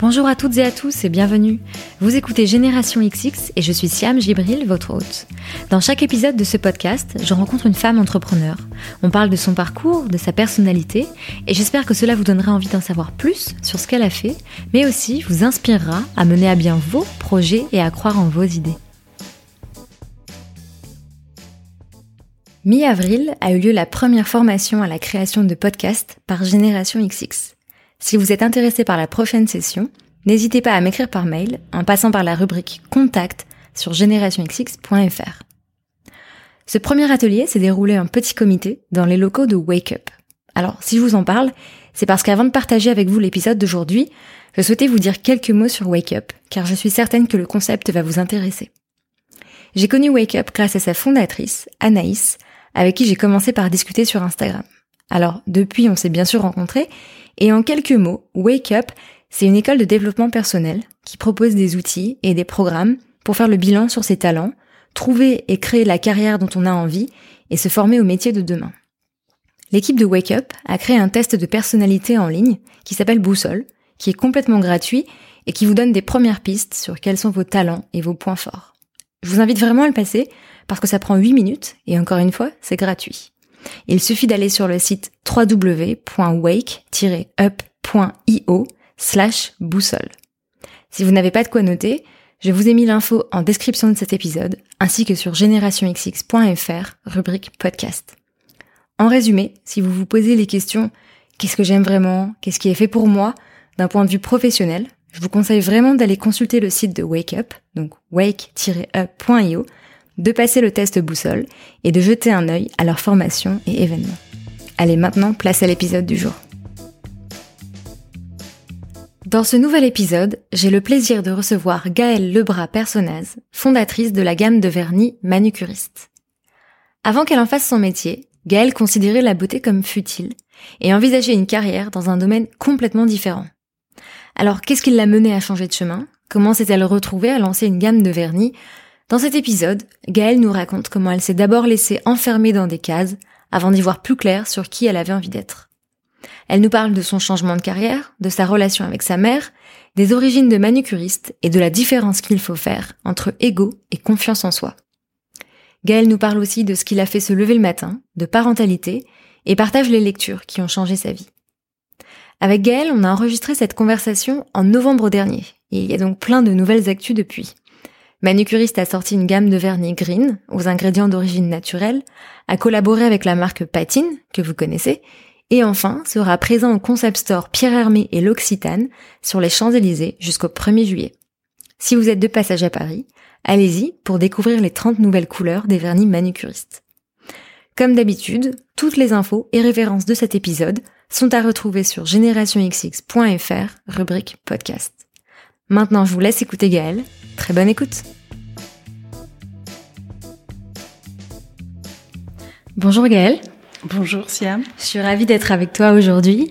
Bonjour à toutes et à tous et bienvenue. Vous écoutez Génération XX et je suis Siam Gibril, votre hôte. Dans chaque épisode de ce podcast, je rencontre une femme entrepreneur. On parle de son parcours, de sa personnalité et j'espère que cela vous donnera envie d'en savoir plus sur ce qu'elle a fait, mais aussi vous inspirera à mener à bien vos projets et à croire en vos idées. Mi-avril a eu lieu la première formation à la création de podcasts par Génération XX. Si vous êtes intéressé par la prochaine session, n'hésitez pas à m'écrire par mail en passant par la rubrique Contact sur generationxx.fr. Ce premier atelier s'est déroulé en petit comité dans les locaux de Wake Up. Alors, si je vous en parle, c'est parce qu'avant de partager avec vous l'épisode d'aujourd'hui, je souhaitais vous dire quelques mots sur Wake Up, car je suis certaine que le concept va vous intéresser. J'ai connu Wake Up grâce à sa fondatrice, Anaïs, avec qui j'ai commencé par discuter sur Instagram. Alors, depuis, on s'est bien sûr rencontrés, et en quelques mots, Wake Up, c'est une école de développement personnel qui propose des outils et des programmes pour faire le bilan sur ses talents, trouver et créer la carrière dont on a envie et se former au métier de demain. L'équipe de Wake Up a créé un test de personnalité en ligne qui s'appelle Boussole, qui est complètement gratuit et qui vous donne des premières pistes sur quels sont vos talents et vos points forts. Je vous invite vraiment à le passer parce que ça prend 8 minutes et encore une fois, c'est gratuit. Il suffit d'aller sur le site www.wake-up.io slash boussole. Si vous n'avez pas de quoi noter, je vous ai mis l'info en description de cet épisode, ainsi que sur generationxx.fr, rubrique podcast. En résumé, si vous vous posez les questions qu'est-ce que j'aime vraiment, qu'est-ce qui est fait pour moi, d'un point de vue professionnel, je vous conseille vraiment d'aller consulter le site de Wake Up, donc wake-up.io, de passer le test boussole et de jeter un œil à leurs formations et événements. Allez maintenant, place à l'épisode du jour. Dans ce nouvel épisode, j'ai le plaisir de recevoir Gaëlle Lebras Personnaz, fondatrice de la gamme de vernis Manucuriste. Avant qu'elle en fasse son métier, Gaëlle considérait la beauté comme futile et envisageait une carrière dans un domaine complètement différent. Alors qu'est-ce qui l'a menée à changer de chemin? Comment s'est-elle retrouvée à lancer une gamme de vernis? Dans cet épisode, Gaëlle nous raconte comment elle s'est d'abord laissée enfermer dans des cases avant d'y voir plus clair sur qui elle avait envie d'être. Elle nous parle de son changement de carrière, de sa relation avec sa mère, des origines de manucuriste et de la différence qu'il faut faire entre ego et confiance en soi. Gaëlle nous parle aussi de ce qu'il a fait se lever le matin, de parentalité, et partage les lectures qui ont changé sa vie. Avec Gaëlle, on a enregistré cette conversation en novembre dernier, et il y a donc plein de nouvelles actus depuis. Manucuriste a sorti une gamme de vernis green aux ingrédients d'origine naturelle, a collaboré avec la marque Patine, que vous connaissez, et enfin sera présent au concept store Pierre Hermé et l'Occitane sur les Champs-Élysées jusqu'au 1er juillet. Si vous êtes de passage à Paris, allez-y pour découvrir les 30 nouvelles couleurs des vernis manucuristes. Comme d'habitude, toutes les infos et références de cet épisode sont à retrouver sur generationxx.fr, rubrique podcast. Maintenant, je vous laisse écouter Gaëlle. Très bonne écoute. Bonjour Gaëlle. Bonjour Siam. Je suis ravie d'être avec toi aujourd'hui.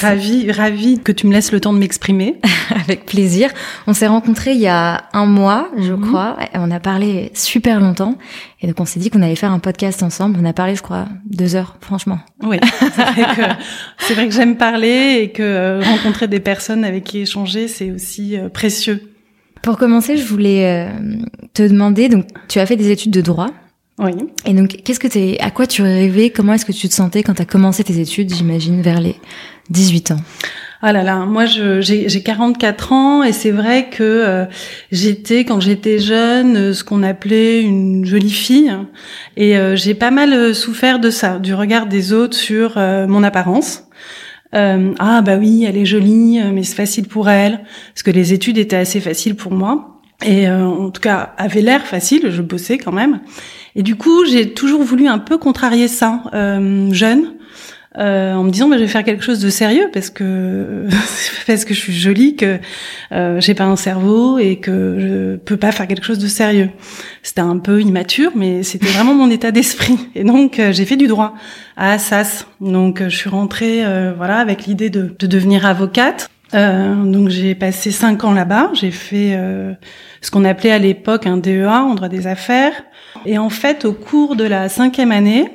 Ravie, ravie que tu me laisses le temps de m'exprimer. avec plaisir. On s'est rencontrés il y a un mois, je mhm. crois. Et on a parlé super longtemps. Et donc on s'est dit qu'on allait faire un podcast ensemble. On a parlé, je crois, deux heures, franchement. Oui, c'est vrai que, j'aime parler et que euh, rencontrer des personnes avec qui échanger, c'est aussi euh, précieux. Pour commencer, je voulais euh, te demander, donc tu as fait des études de droit. Oui. Et donc, qu'est-ce que t'es, à quoi tu rêvais Comment est-ce que tu te sentais quand tu as commencé tes études, j'imagine, vers les 18 ans? Ah là là, moi j'ai 44 ans et c'est vrai que euh, j'étais quand j'étais jeune euh, ce qu'on appelait une jolie fille et euh, j'ai pas mal souffert de ça, du regard des autres sur mon apparence. Ah bah oui, elle est jolie, mais c'est facile pour elle, parce que les études étaient assez faciles pour moi. Et en tout cas avaient l'air facile, je bossais quand même. Et du coup, j'ai toujours voulu un peu contrarier ça, euh, jeune, euh, en me disant bah, je vais faire quelque chose de sérieux parce que parce que je suis jolie, que euh, j'ai pas un cerveau et que je peux pas faire quelque chose de sérieux. C'était un peu immature, mais c'était vraiment mon état d'esprit. Et donc euh, j'ai fait du droit à Assas. Donc euh, je suis rentrée euh, voilà avec l'idée de, de, devenir avocate. donc j'ai passé cinq ans là-bas. J'ai fait ce qu'on appelait à l'époque un DEA en droit des affaires. Et en fait, au cours de la cinquième année,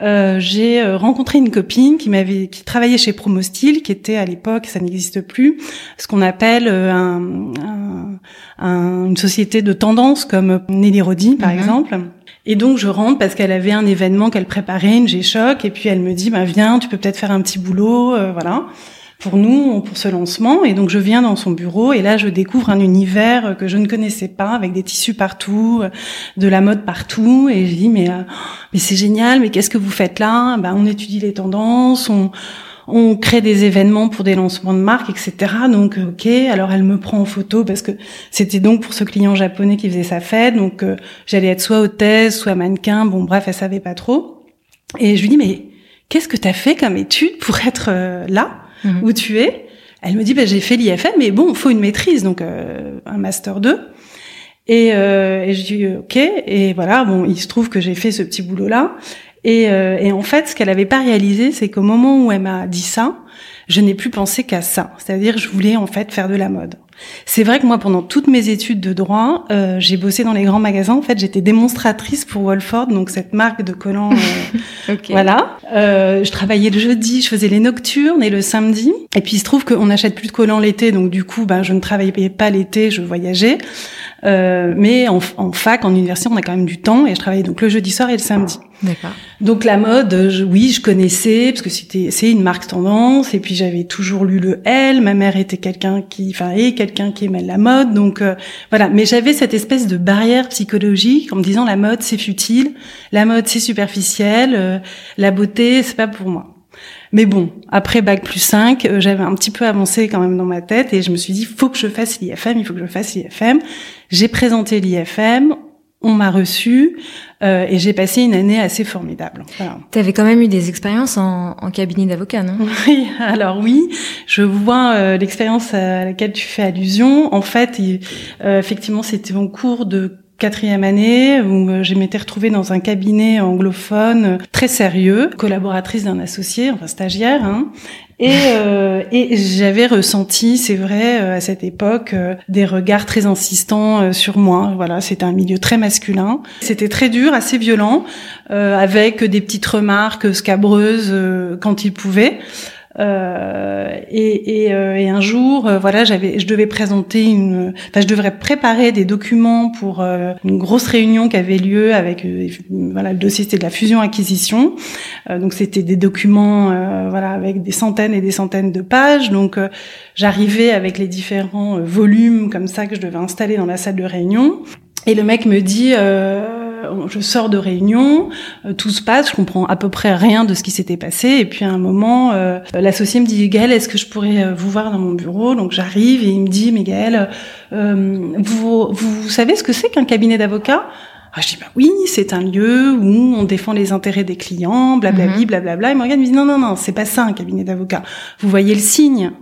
euh, j'ai euh, rencontré une copine qui m'avait qui travaillait chez Promostyle, qui était à l'époque, ça n'existe plus, ce qu'on appelle euh, un, un, une société de tendance comme Nelly Rodi par mhm. exemple. Et donc je rentre parce qu'elle avait un événement qu'elle préparait, une G-Shock, et puis elle me dit bah viens, tu peux peut-être faire un petit boulot, voilà pour nous, pour ce lancement. Et donc je viens dans son bureau et là je découvre un univers que je ne connaissais pas, avec des tissus partout, de la mode partout. Et je dis mais euh, mais c'est génial, mais qu'est-ce que vous faites là? Ben on étudie les tendances, on on crée des événements pour des lancements de marques, etc. Donc, ok. Alors, elle me prend en photo parce que c'était donc pour ce client japonais qui faisait sa fête. Donc, euh, j'allais être soit hôtesse, soit mannequin. Bon, bref, elle savait pas trop. Et je lui dis, mais qu'est-ce que tu as fait comme étude pour être euh, là? Mhm. où tu es. Elle me dit, bah, j'ai fait l'IFM, mais bon, faut une maîtrise, donc euh, un master 2. Et, euh, et je dis, ok. Et voilà, bon, il se trouve que j'ai fait ce petit boulot-là. Et, euh, et en fait, ce qu'elle avait pas réalisé, c'est qu'au moment où elle m'a dit ça, je n'ai plus pensé qu'à ça. C'est-à-dire, je voulais en fait faire de la mode. C'est vrai que moi, pendant toutes mes études de droit, euh, j'ai bossé dans les grands magasins. En fait, j'étais démonstratrice pour Wolford, donc cette marque de collants. Euh, voilà. Euh, je travaillais le jeudi, je faisais les nocturnes et le samedi. Et puis il se trouve qu'on n'achète plus de collants l'été, donc du coup, ben, je ne travaillais pas l'été, je voyageais. Euh, mais en, en, fac, en université, on a quand même du temps et je travaillais donc le jeudi soir et le samedi. Donc la mode, je, oui, je connaissais parce que c'était c'est une marque tendance et puis j'avais toujours lu le L. Ma mère était quelqu'un qui, enfin, est quelqu'un qui aimait la mode, donc euh, voilà. Mais j'avais cette espèce de barrière psychologique en me disant la mode c'est futile, la mode c'est superficiel, euh, la beauté c'est pas pour moi. Mais bon, après bac plus 5, euh, j'avais un petit peu avancé quand même dans ma tête et je me suis dit, faut que je fasse l'IFM, il faut que je fasse l'IFM. J'ai présenté l'IFM, on m'a reçu euh, et j'ai passé une année assez formidable. Tu avais quand même eu des expériences en, en cabinet d'avocat, non? Oui, alors oui, je vois euh, l'expérience à laquelle tu fais allusion. En fait, euh, effectivement, c'était mon cours de quatrième année où euh, je m'étais retrouvée dans un cabinet anglophone euh, très sérieux, collaboratrice d'un associé, enfin stagiaire, hein, et, euh, et j'avais ressenti, c'est vrai, à cette époque, des regards très insistants sur moi. Voilà, c'était un milieu très masculin. C'était très dur, assez violent, avec des petites remarques scabreuses quand il pouvait. Euh, et, et, euh, et, un jour, euh, voilà, j'avais, je devais présenter une, enfin, je devrais préparer des documents pour une grosse réunion qui avait lieu avec, voilà, le dossier c'était de la fusion-acquisition. donc c'était des documents, voilà, avec des centaines et des centaines de pages. Donc j'arrivais avec les différents volumes comme ça que je devais installer dans la salle de réunion. Et le mec me dit, euh, je sors de réunion, euh, tout se passe, je comprends à peu près rien de ce qui s'était passé. Et puis à un moment, euh, l'associé me dit, Gaël, est-ce que je pourrais vous voir dans mon bureau? Donc j'arrive et il me dit, mais Gaël, vous, vous savez ce que c'est qu'un cabinet d'avocat ah, je dis bah oui, c'est un lieu où on défend les intérêts des clients, blablabla, mhm. blablabla. Et Morgane me dit non non non, c'est pas ça un cabinet d'avocat. Vous voyez le signe?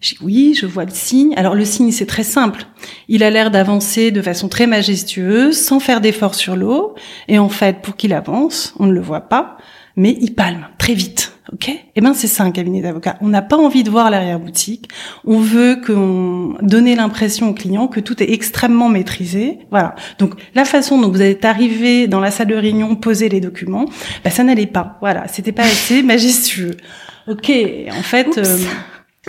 Je dis oui, je vois le signe. Alors le signe, c'est très simple. Il a l'air d'avancer de façon très majestueuse, sans faire d'effort sur l'eau. Et en fait, pour qu'il avance, on ne le voit pas, mais il palme très vite. Ok? Eh ben c'est ça un cabinet d'avocat. On n'a pas envie de voir l'arrière-boutique. On veut qu'on donner l'impression au client que tout est extrêmement maîtrisé. Voilà. Donc la façon dont vous êtes arrivé dans la salle de réunion, poser les documents, ben, ça n'allait pas. Voilà, c'était pas assez majestueux. Ok. En fait.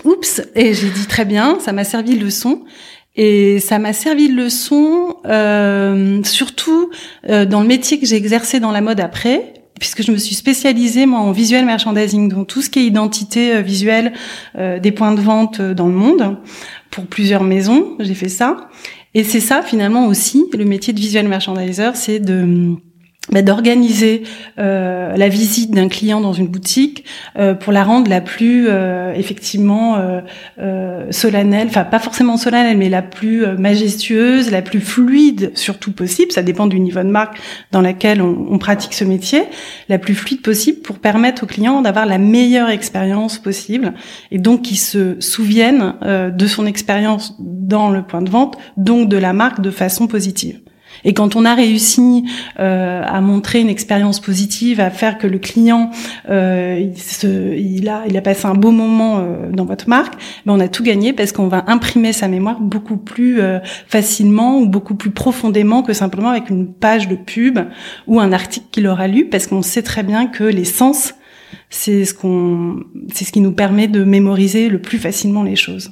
Oups, et j'ai dit très bien, ça m'a servi de leçon. Et ça m'a servi de leçon, euh, surtout euh, dans le métier que j'ai exercé dans la mode après, puisque je me suis spécialisée moi en visuel merchandising, donc tout ce qui est identité euh, visuelle euh, des points de vente dans le monde pour plusieurs maisons, j'ai fait ça. Et c'est ça finalement aussi le métier de visuel merchandiser, c'est de bah, d'organiser euh, la visite d'un client dans une boutique euh, pour la rendre la plus euh, effectivement solennelle, enfin pas forcément solennelle, mais la plus majestueuse, la plus fluide surtout possible. Ça dépend du niveau de marque dans laquelle on, on pratique ce métier, la plus fluide possible pour permettre au client d'avoir la meilleure expérience possible et donc qu'il se souvienne de son expérience dans le point de vente, donc de la marque de façon positive. Et quand on a réussi euh, à montrer une expérience positive, à faire que le client euh, il, se, il, a, il a passé un beau moment euh, dans votre marque, ben on a tout gagné parce qu'on va imprimer sa mémoire beaucoup plus euh, facilement ou beaucoup plus profondément que simplement avec une page de pub ou un article qu'il aura lu, parce qu'on sait très bien que les sens c'est ce qu'on, c'est ce qui nous permet de mémoriser le plus facilement les choses.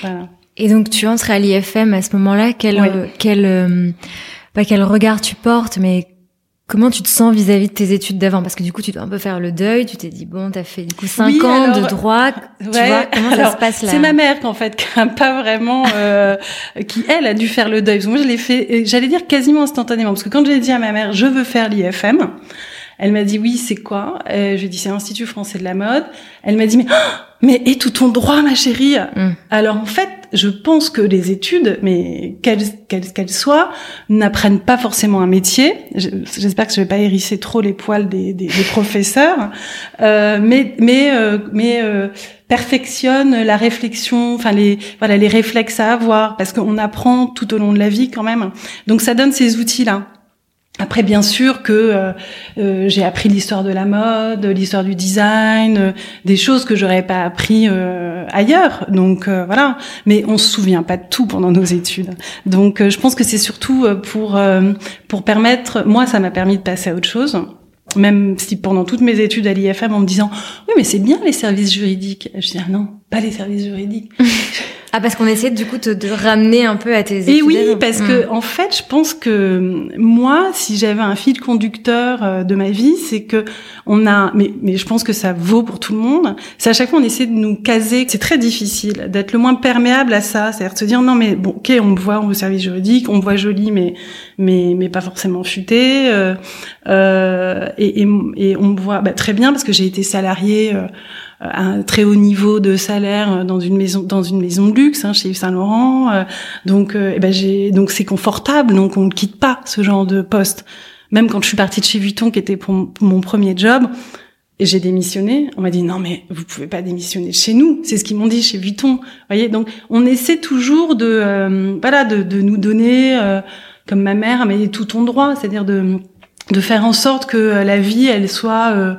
Voilà. Et donc tu entres à l'IFM à ce moment-là, quel, quel, euh, pas quel regard tu portes, mais comment tu te sens vis-à-vis de tes études d'avant? Parce que du coup, tu dois un peu faire le deuil. Tu t'es dit bon, t'as fait du coup cinq ans de droit. tu vois comment ça se passe là? C'est ma mère qu'en fait, qui a pas vraiment, euh, qui elle a dû faire le deuil. Parce que moi, je l'ai fait, j'allais dire quasiment instantanément, parce que quand j'ai dit à ma mère, je veux faire l'IFM. Elle m'a dit oui, c'est quoi? Euh, Je lui ai dit c'est l'Institut français de la mode. Elle m'a dit mais oh, mais et tout ton droit, ma chérie? Mm. Alors en fait, je pense que les études, mais qu'elles qu'elles soient, n'apprennent pas forcément un métier. J'espère que je vais pas hérisser trop les poils des, professeurs, euh, mais mais euh, euh, perfectionne la réflexion, enfin les voilà les réflexes à avoir, parce qu'on apprend tout au long de la vie quand même. Donc ça donne ces outils là. Après, bien sûr que euh, euh, j'ai appris l'histoire de la mode, l'histoire du design, euh, des choses que j'aurais pas appris ailleurs. Donc voilà. Mais on se souvient pas de tout pendant nos études. Donc je pense que c'est surtout pour pour permettre. Moi, ça m'a permis de passer à autre chose. Même si pendant toutes mes études à l'IFM, en me disant oui, mais c'est bien les services juridiques. Je dis ah non, pas les services juridiques. Ah parce qu'on essaie du coup de, de, ramener un peu à tes études. Et oui, parce que hmm. en fait, je pense que moi, si j'avais un fil conducteur euh, de ma vie, c'est que on a, mais mais je pense que ça vaut pour tout le monde. C'est à chaque fois on essaie de nous caser. C'est très difficile d'être le moins perméable à ça, c'est-à-dire de se dire non mais bon, ok, on me voit au service juridique, on me voit jolie, mais mais mais pas forcément futée. Euh, euh, et, et, et, on me voit bah, très bien parce que j'ai été salariée. Euh, un très haut niveau de salaire dans une maison dans une maison de luxe hein, chez Yves Saint Laurent. Euh, donc, euh, eh ben j'ai donc c'est confortable. Donc on ne quitte pas ce genre de poste. Même quand je suis partie de chez Vuitton, qui était pour, mon premier job, et j'ai démissionné. On m'a dit non mais vous pouvez pas démissionner chez nous. C'est ce qu'ils m'ont dit chez Vuitton. Voyez donc on essaie toujours de euh, voilà de, de, nous donner comme ma mère mais tout ton droit, c'est-à-dire de de faire en sorte que la vie elle soit euh,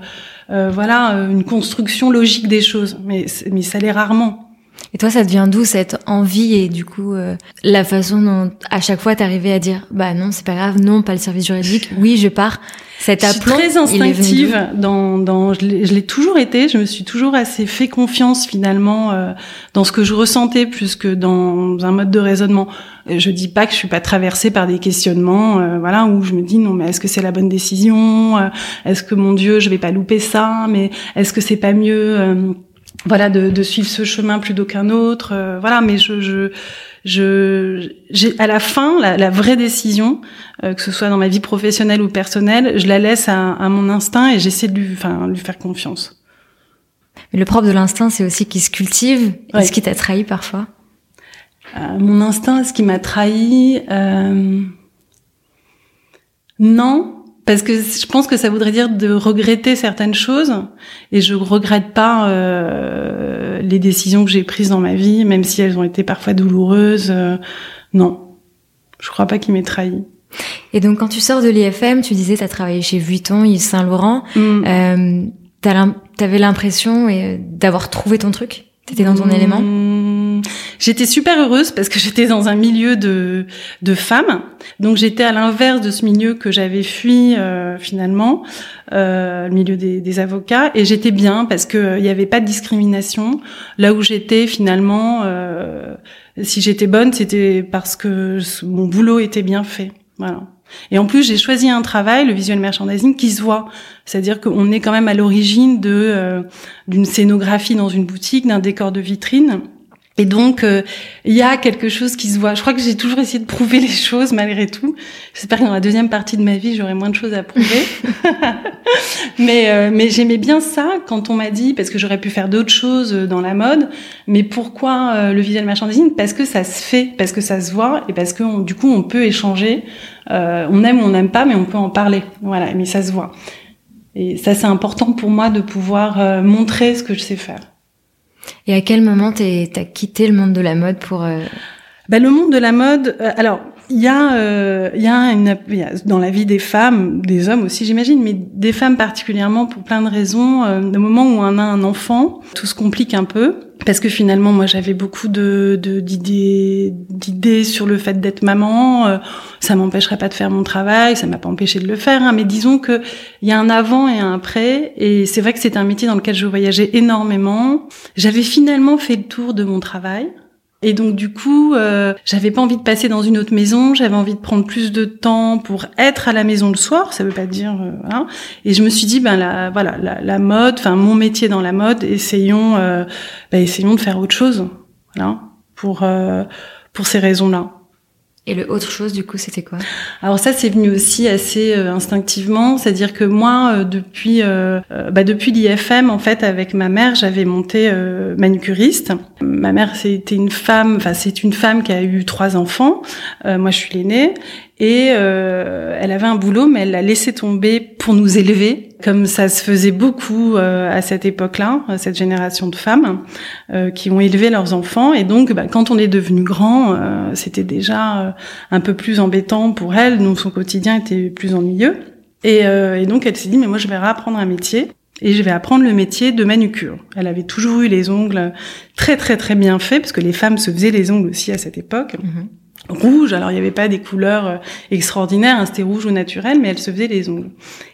voilà, euh, une construction logique des choses. Mais, mais ça l'est rarement. Et toi, ça devient d'où cette envie et du coup euh, la façon dont à chaque fois t'arrivais à dire bah non c'est pas grave, non pas le service juridique, oui je pars. Cet aplomb, je suis très instinctive dans, dans je l'ai toujours été. Je me suis toujours assez fait confiance finalement euh, dans ce que je ressentais plus que dans un mode de raisonnement. Je dis pas que je suis pas traversée par des questionnements, euh, voilà, où je me dis non mais est-ce que c'est la bonne décision? Est-ce que mon Dieu je vais pas louper ça? Mais est-ce que c'est pas mieux voilà de, de, suivre ce chemin plutôt qu'un autre euh, voilà mais je je je j'ai à la fin la, la vraie décision euh, que ce soit dans ma vie professionnelle ou personnelle je la laisse à, à mon instinct et j'essaie de lui enfin lui faire confiance. Mais le propre de l'instinct c'est aussi qu'il se cultive est-ce qui t'a trahi parfois. Euh, mon instinct est-ce qui m'a trahi non parce que je pense que ça voudrait dire de regretter certaines choses et je regrette pas euh, les décisions que j'ai prises dans ma vie même si elles ont été parfois douloureuses euh, non. Je crois pas qu'il m'ait trahi. Et donc quand tu sors de l'IFM tu disais tu as travaillé chez Vuitton Yves Saint Laurent. Mm. euh, t'avais l'impression euh, d'avoir trouvé ton truc? T'étais dans ton mm. élément? J'étais super heureuse parce que j'étais dans un milieu de, de femmes. Donc j'étais à l'inverse de ce milieu que j'avais fui euh, finalement, euh, le milieu des, des avocats. Et j'étais bien parce qu'il euh, n'y avait pas de discrimination. Là où j'étais finalement, euh, si j'étais bonne, c'était parce que mon boulot était bien fait. Voilà. Et en plus, j'ai choisi un travail, le visual merchandising, qui se voit. C'est-à-dire qu'on est quand même à l'origine de euh, d'une scénographie dans une boutique, d'un décor de vitrine. Et donc, euh, il y a quelque chose qui se voit. Je crois que j'ai toujours essayé de prouver les choses malgré tout. J'espère que dans la deuxième partie de ma vie, j'aurai moins de choses à prouver. mais euh, mais j'aimais bien ça quand on m'a dit, parce que j'aurais pu faire d'autres choses dans la mode, mais pourquoi euh, le visual merchandising Parce que ça se fait, parce que ça se voit, et parce que du coup, on peut échanger. on aime ou on n'aime pas, mais on peut en parler. Voilà, mais ça se voit. Et ça, c'est important pour moi de pouvoir montrer ce que je sais faire. Et à quel moment t'as quitté le monde de la mode pour... Euh... Bah, le monde de la mode, euh, alors il y a, euh, il y a une, dans la vie des femmes, des hommes aussi, j'imagine, mais des femmes particulièrement pour plein de raisons. Euh, au moment où on a un enfant, tout se complique un peu parce que finalement, moi, j'avais beaucoup de d'idées d'idées sur le fait d'être maman. Euh, ça m'empêcherait pas de faire mon travail, ça m'a pas empêché de le faire. Hein, mais disons que il y a un avant et un après, et c'est vrai que c'est un métier dans lequel je voyageais énormément. J'avais finalement fait le tour de mon travail. Et donc du coup, euh, j'avais pas envie de passer dans une autre maison, j'avais envie de prendre plus de temps pour être à la maison le soir, ça veut pas dire euh, hein. Et je me suis dit ben la voilà, la, mode, enfin mon métier dans la mode, essayons euh, ben, essayons de faire autre chose. Voilà, pour euh, pour ces raisons-là. Et le autre chose, du coup, c'était quoi? Alors ça, c'est venu aussi assez euh, instinctivement, c'est-à-dire que moi, euh, depuis euh, bah, depuis l'IFM, en fait, avec ma mère, j'avais monté manucuriste. Ma mère, c'était une femme, enfin c'est une femme qui a eu trois enfants. moi, je suis l'aînée, et elle avait un boulot, mais elle l'a laissé tomber pour nous élever comme ça se faisait beaucoup euh, à cette époque-là, cette génération de femmes euh, qui ont élevé leurs enfants. Et donc, bah, quand on est devenu grand, euh, c'était déjà un peu plus embêtant pour elle, donc son quotidien était plus ennuyeux. Et, et donc, elle s'est dit, mais moi, je vais apprendre un métier. Et je vais apprendre le métier de manucure. Elle avait toujours eu les ongles très très très bien faits, parce que les femmes se faisaient les ongles aussi à cette époque. Mm-hmm rouge. Alors il n'y avait pas des couleurs euh, extraordinaires, hein, c'était rouge ou naturel, mais elle se faisait les ongles.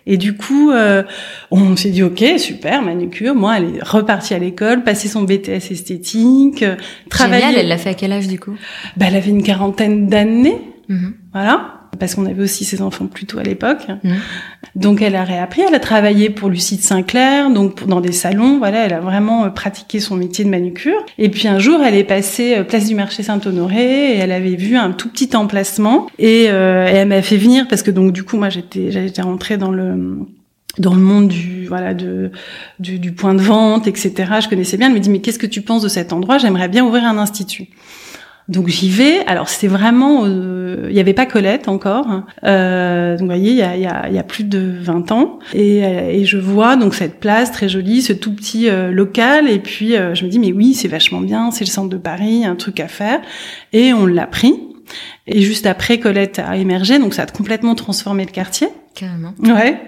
Et du coup, euh, on s'est dit ok, super, manucure. Moi, elle est repartie à l'école, passé son BTS esthétique, euh, travailler. elle l'a fait à quel âge du coup? Bah, elle avait une quarantaine d'années, mhm. voilà parce qu'on avait aussi ses enfants plus tôt à l'époque. Mhm. Donc elle a réappris, elle a travaillé pour Lucide Sinclair, donc dans des salons, voilà, elle a vraiment euh, pratiqué son métier de manucure. Et puis un jour, elle est passée euh, place du marché Saint-Honoré et elle avait vu un tout petit emplacement et, euh, elle m'a fait venir parce que donc du coup moi j'étais j'étais rentrée dans le dans le monde du voilà de du, du, point de vente etc je connaissais bien elle me dit mais qu'est-ce que tu penses de cet endroit? J'aimerais bien ouvrir un institut donc j'y vais. Alors c'était vraiment, euh, il n'y avait pas Colette encore. Euh, donc vous voyez, il y a, y, a, y a, plus de 20 ans. Et, et, je vois donc cette place très jolie, ce tout petit euh, local. Et puis je me dis mais oui, c'est vachement bien, c'est le centre de Paris, un truc à faire. Et on l'a pris. Et juste après, Colette a émergé, donc ça a complètement transformé le quartier. Carrément. Ouais.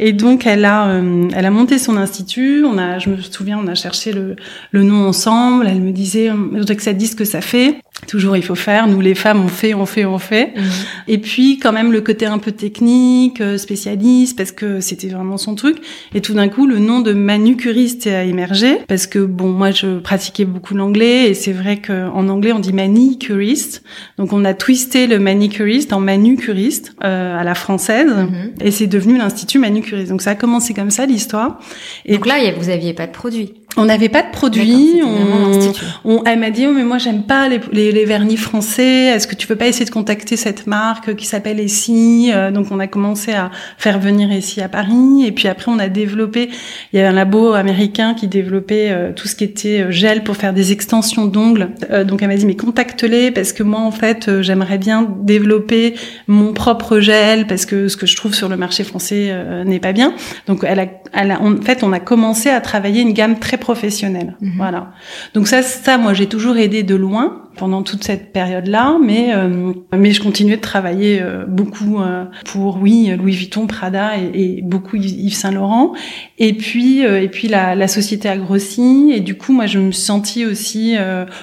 Et donc elle a, euh, elle a monté son institut. On a, je me souviens, on a cherché le, le nom ensemble. Elle me disait, je voudrais que ça dise ce que ça fait. Toujours, il faut faire. Nous, les femmes, on fait, on fait, on fait. Mhm. Et puis, quand même, le côté un peu technique, euh, spécialiste, parce que c'était vraiment son truc. Et tout d'un coup, le nom de manucuriste a émergé, parce que bon, moi, je pratiquais beaucoup l'anglais, et c'est vrai qu'en anglais, on dit manicuriste. Donc, on a twisté le manicuriste en manucuriste euh, à la française. Mhm. Et c'est devenu l'Institut Manucuriste. Donc ça a commencé comme ça l'histoire. Et Donc là, vous aviez pas de produit. On n'avait pas de produit. On, on, elle m'a dit oh mais moi j'aime pas les, les, les, vernis français. Est-ce que tu veux pas essayer de contacter cette marque qui s'appelle Essie euh, Donc on a commencé à faire venir Essie à Paris. Et puis après on a développé. Il y avait un labo américain qui développait euh, tout ce qui était euh, gel pour faire des extensions d'ongles. donc elle m'a dit mais contacte-les parce que moi en fait j'aimerais bien développer mon propre gel parce que ce que je trouve sur le marché français n'est pas bien. Donc elle a, elle a, en fait on a commencé à travailler une gamme très professionnel. Mhm. Voilà. Donc ça, ça, moi, j'ai toujours aidé de loin pendant toute cette période-là, mais euh, mais je continuais de travailler euh, beaucoup euh, pour oui Louis Vuitton, Prada et, et beaucoup Yves Saint Laurent. Et puis et puis la, la, société a grossi et du coup moi je me suis sentie aussi